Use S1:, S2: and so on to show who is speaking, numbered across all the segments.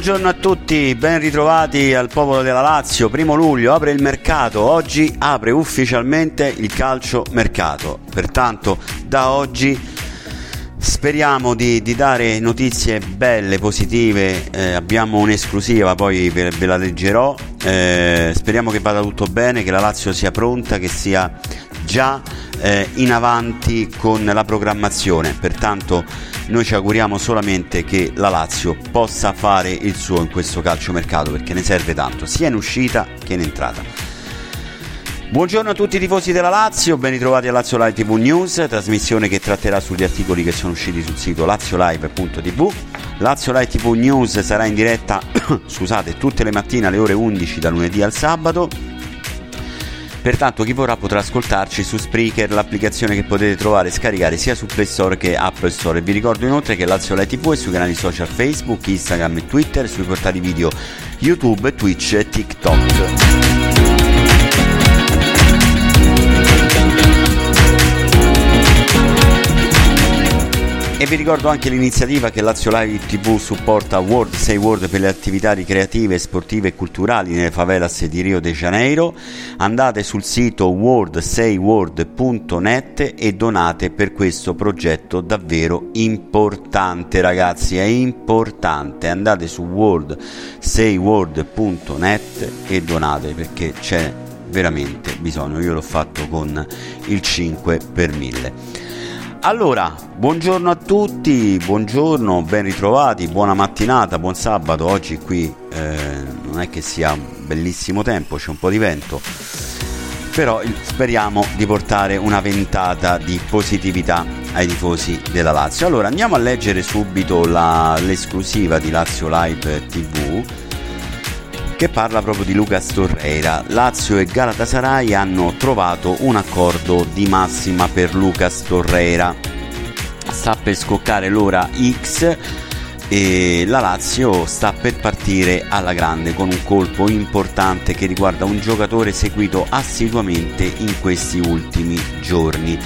S1: Buongiorno a tutti, ben ritrovati al popolo della Lazio. Primo luglio apre il mercato, oggi apre ufficialmente il calcio mercato. Pertanto da oggi speriamo di, di dare notizie belle, positive. Eh, abbiamo un'esclusiva, poi ve, ve la leggerò. Eh, speriamo che vada tutto bene, che la Lazio sia pronta, che sia già eh, in avanti con la programmazione. Pertanto noi ci auguriamo solamente che la Lazio possa fare il suo in questo calciomercato perché ne serve tanto, sia in uscita che in entrata. Buongiorno a tutti i tifosi della Lazio, ben ritrovati a Lazio Live TV News, trasmissione che tratterà sugli articoli che sono usciti sul sito laziolive.tv. Lazio Live TV News sarà in diretta, scusate, tutte le mattine alle ore 11 da lunedì al sabato Pertanto chi vorrà potrà ascoltarci su Spreaker, l'applicazione che potete trovare e scaricare sia su Play Store che App Store. Vi ricordo inoltre che Lazio Live TV è sui canali social Facebook, Instagram e Twitter, sui portali video YouTube, Twitch e TikTok. E vi ricordo anche l'iniziativa che Lazio Live TV supporta World 6 World per le attività ricreative, sportive e culturali nelle favelas di Rio de Janeiro. Andate sul sito world6world.net e donate per questo progetto davvero importante ragazzi, è importante. Andate su world6world.net e donate perché c'è veramente bisogno. Io l'ho fatto con il 5 per 1000. Allora, buongiorno a tutti, buongiorno, ben ritrovati, buona mattinata, buon sabato. Oggi qui eh, non è che sia bellissimo tempo, c'è un po' di vento, però speriamo di portare una ventata di positività ai tifosi della Lazio. Allora, andiamo a leggere subito la, l'esclusiva di Lazio Live TV che parla proprio di Lucas Torreira. Lazio e Galatasaray hanno trovato un accordo di massima per Lucas Torreira. Sta per scoccare l'ora X e la Lazio sta per partire alla grande con un colpo importante che riguarda un giocatore seguito assiduamente in questi ultimi giorni.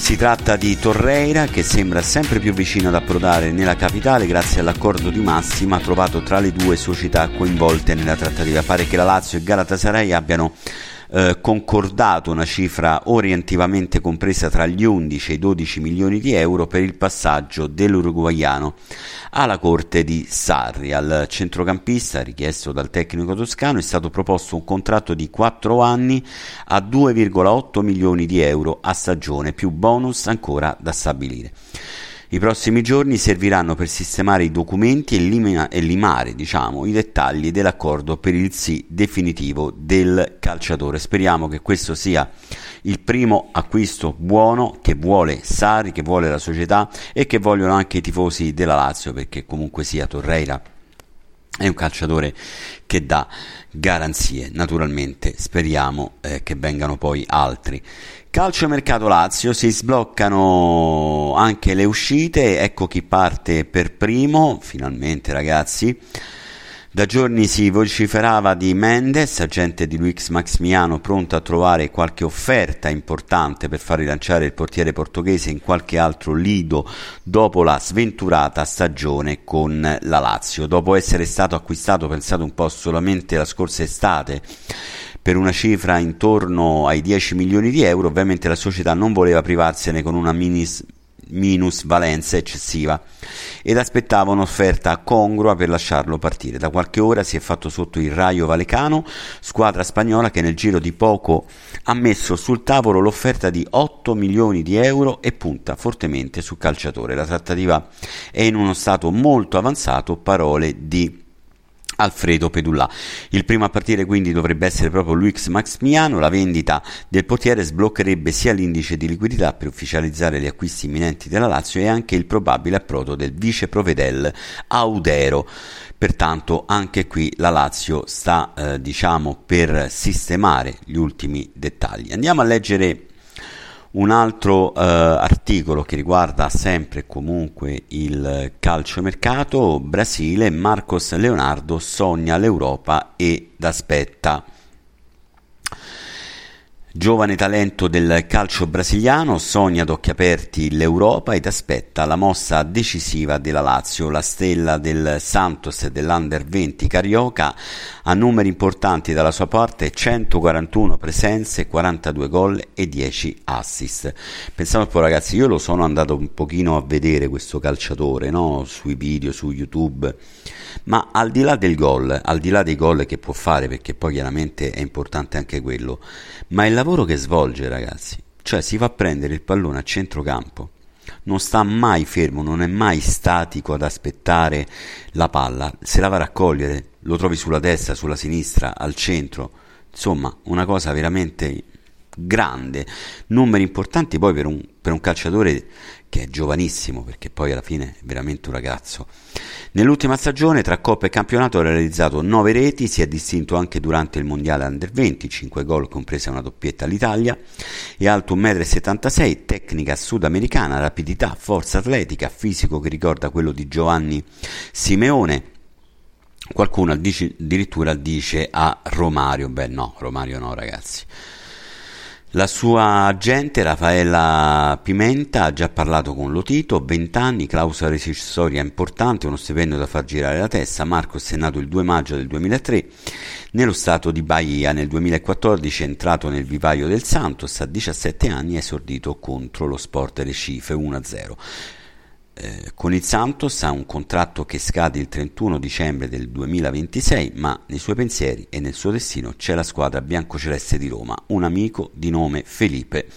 S1: Si tratta di Torreira che sembra sempre più vicino ad approdare nella capitale grazie all'accordo di massima trovato tra le due società coinvolte nella trattativa. Pare che la Lazio e Galatasaray abbiano eh, concordato una cifra orientativamente compresa tra gli 11 e i 12 milioni di euro per il passaggio dell'uruguaiano alla corte di Sarri. Al centrocampista, richiesto dal tecnico toscano, è stato proposto un contratto di 4 anni a 2,8 milioni di euro a stagione, più bonus ancora da stabilire. I prossimi giorni serviranno per sistemare i documenti e, limina- e limare diciamo, i dettagli dell'accordo per il sì definitivo del calciatore. Speriamo che questo sia il primo acquisto buono che vuole Sari, che vuole la società e che vogliono anche i tifosi della Lazio, perché comunque sia Torreira è un calciatore che dà garanzie. Naturalmente speriamo eh, che vengano poi altri. Calcio mercato Lazio, si sbloccano anche le uscite, ecco chi parte per primo, finalmente ragazzi. Da giorni si vociferava di Mendes, agente di Luix Maximiano, pronto a trovare qualche offerta importante per far rilanciare il portiere portoghese in qualche altro lido dopo la sventurata stagione con la Lazio. Dopo essere stato acquistato, pensate un po' solamente la scorsa estate, per una cifra intorno ai 10 milioni di euro, ovviamente la società non voleva privarsene con una minis minusvalenza eccessiva ed aspettava un'offerta congrua per lasciarlo partire. Da qualche ora si è fatto sotto il Raio Valecano, squadra spagnola che nel giro di poco ha messo sul tavolo l'offerta di 8 milioni di euro e punta fortemente sul calciatore. La trattativa è in uno stato molto avanzato, parole di Alfredo Pedullà. Il primo a partire quindi dovrebbe essere proprio Luix Maximiano, la vendita del portiere sbloccherebbe sia l'indice di liquidità per ufficializzare gli acquisti imminenti della Lazio e anche il probabile approdo del vice provedel Audero. Pertanto anche qui la Lazio sta eh, diciamo per sistemare gli ultimi dettagli. Andiamo a leggere un altro eh, articolo che riguarda sempre e comunque il calciomercato, Brasile, Marcos Leonardo sogna l'Europa ed aspetta. Giovane talento del calcio brasiliano, sogna ad occhi aperti l'Europa ed aspetta la mossa decisiva della Lazio. La stella del Santos e dell'Under 20 Carioca ha numeri importanti dalla sua parte, 141 presenze, 42 gol e 10 assist. Pensate un po' ragazzi, io lo sono andato un pochino a vedere questo calciatore, no? sui video, su YouTube ma al di là del gol, al di là dei gol che può fare, perché poi chiaramente è importante anche quello, ma il lavoro che svolge, ragazzi, cioè si fa prendere il pallone a centrocampo, non sta mai fermo, non è mai statico ad aspettare la palla, se la va a raccogliere, lo trovi sulla destra, sulla sinistra, al centro, insomma, una cosa veramente grande, numeri importanti poi per un, per un calciatore che è giovanissimo, perché poi alla fine è veramente un ragazzo. Nell'ultima stagione, tra Coppa e campionato, ha realizzato 9 reti, si è distinto anche durante il Mondiale Under 20, 5 gol compresa una doppietta all'Italia, è alto 1,76 m, tecnica sudamericana, rapidità, forza atletica, fisico che ricorda quello di Giovanni Simeone, Qualcuno addirittura dice a Romario, beh no, Romario no ragazzi. La sua agente Raffaella Pimenta ha già parlato con Lotito, 20 anni, clausola rescissoria importante, uno stipendio da far girare la testa. Marcos è nato il 2 maggio del 2003 nello stato di Bahia. Nel 2014 è entrato nel vivaio del Santos, a 17 anni è esordito contro lo Sport Recife 1-0. Eh, con il Santos ha un contratto che scade il 31 dicembre del 2026, ma nei suoi pensieri e nel suo destino c'è la squadra biancoceleste di Roma. Un amico di nome Felipe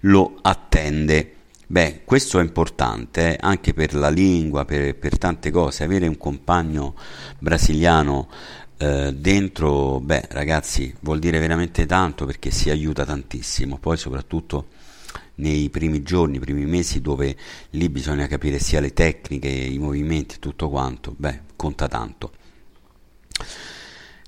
S1: lo attende. Beh, questo è importante eh, anche per la lingua, per, per, tante cose. Avere un compagno brasiliano eh, dentro, beh, ragazzi, vuol dire veramente tanto perché si aiuta tantissimo. Poi, soprattutto nei primi giorni, i primi mesi dove lì bisogna capire sia le tecniche, i movimenti, tutto quanto, beh, conta tanto.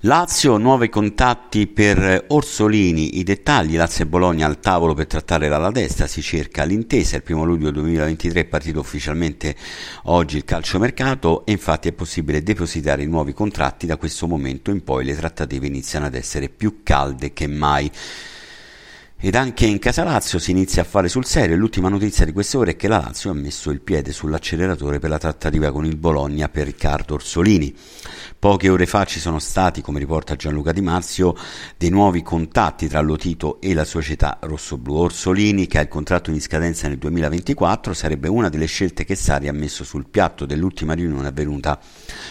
S1: Lazio, nuovi contatti per Orsolini, i dettagli, Lazio e Bologna al tavolo per trattare la destra, si cerca l'intesa, il primo luglio 2023 è partito ufficialmente oggi il calciomercato e infatti è possibile depositare i nuovi contratti, da questo momento in poi le trattative iniziano ad essere più calde che mai. Ed anche in casa Lazio si inizia a fare sul serio. L'ultima notizia di queste ore è che la Lazio ha messo il piede sull'acceleratore per la trattativa con il Bologna per Riccardo Orsolini. Poche ore fa ci sono stati, come riporta Gianluca Di Marzio, dei nuovi contatti tra Lotito e la società rossoblù. Orsolini, che ha il contratto in scadenza nel 2024, sarebbe una delle scelte che Sari ha messo sul piatto dell'ultima riunione avvenuta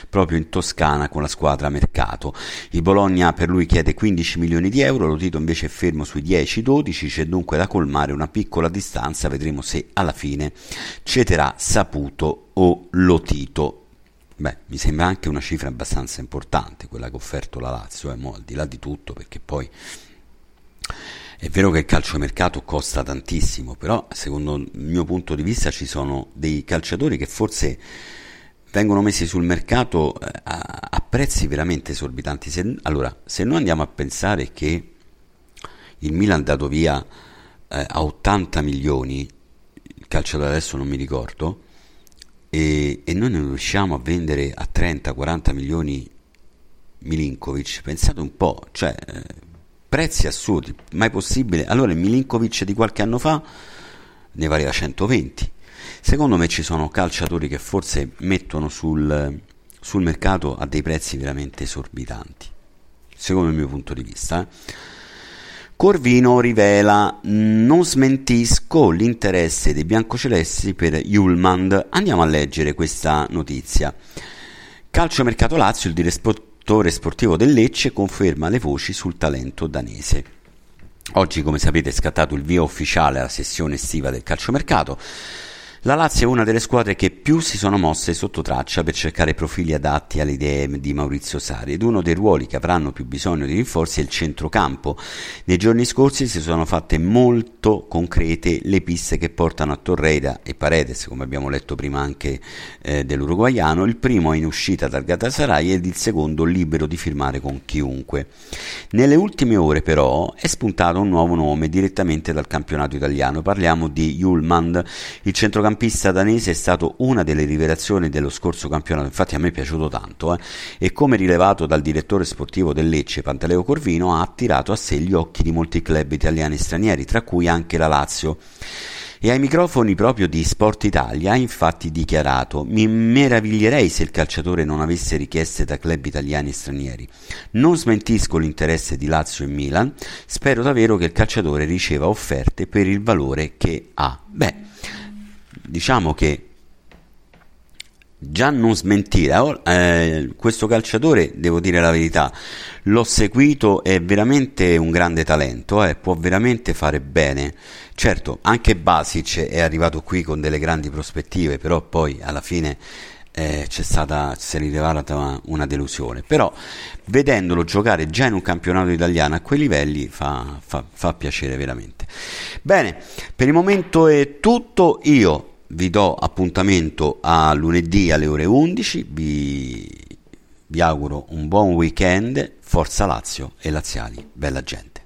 S1: proprio in Toscana con la squadra mercato. Il Bologna per lui chiede 15 milioni di euro, Lotito invece è fermo sui 10-12, c'è dunque da colmare una piccola distanza, vedremo se alla fine cederà Saputo o Lotito. Beh, mi sembra anche una cifra abbastanza importante quella che ha offerto la Lazio, eh, mo, al di là di tutto, perché poi è vero che il calciomercato costa tantissimo, però secondo il mio punto di vista ci sono dei calciatori che forse vengono messi sul mercato eh, a, a prezzi veramente esorbitanti. Se, allora, se noi andiamo a pensare che il Milan è andato via eh, a 80 milioni, il calciatore adesso non mi ricordo, e, e noi non riusciamo a vendere a 30-40 milioni Milinkovic, pensate un po', cioè eh, prezzi assurdi, mai possibile. Allora il Milinkovic di qualche anno fa ne valeva 120. Secondo me ci sono calciatori che forse mettono sul, sul mercato a dei prezzi veramente esorbitanti, secondo il mio punto di vista. Eh. Corvino rivela non smentisco l'interesse dei biancocelesti per Julmand. Andiamo a leggere questa notizia. Calcio Mercato Lazio, il direttore sportivo del Lecce conferma le voci sul talento danese. Oggi, come sapete, è scattato il via ufficiale alla sessione estiva del calciomercato. La Lazio è una delle squadre che più si sono mosse sotto traccia per cercare profili adatti alle idee di Maurizio Sari ed uno dei ruoli che avranno più bisogno di rinforzi è il centrocampo. Nei giorni scorsi si sono fatte molto concrete le piste che portano a Torreira e Paredes, come abbiamo letto prima anche eh, dell'uruguaiano, il primo in uscita dal Galatasaray ed il secondo libero di firmare con chiunque. Nelle ultime ore però è spuntato un nuovo nome direttamente dal campionato italiano, parliamo di Julmand, il centrocampista centrocampista danese è stato una delle rivelazioni dello scorso campionato, infatti a me è piaciuto tanto eh, e come rilevato dal direttore sportivo del Lecce Pantaleo Corvino ha attirato a sé gli occhi di molti club italiani e stranieri, tra cui anche la Lazio. E ai microfoni proprio di Sport Italia ha infatti dichiarato mi meraviglierei se il calciatore non avesse richieste da club italiani e stranieri. Non smentisco l'interesse di Lazio e Milan, spero davvero che il calciatore riceva offerte per il valore che ha. Beh, diciamo che già non smentire, eh, questo calciatore, devo dire la verità, l'ho seguito, è veramente un grande talento, eh, può veramente fare bene. Certo, anche Basic è arrivato qui con delle grandi prospettive, però poi alla fine eh, c'è stata, si è rilevata una delusione. Però vedendolo giocare già in un campionato italiano a quei livelli fa, fa, fa piacere veramente. Bene, per il momento è tutto. Io vi do appuntamento a lunedì alle ore 11. Vi, vi auguro un buon weekend. Forza Lazio e Laziali, bella gente.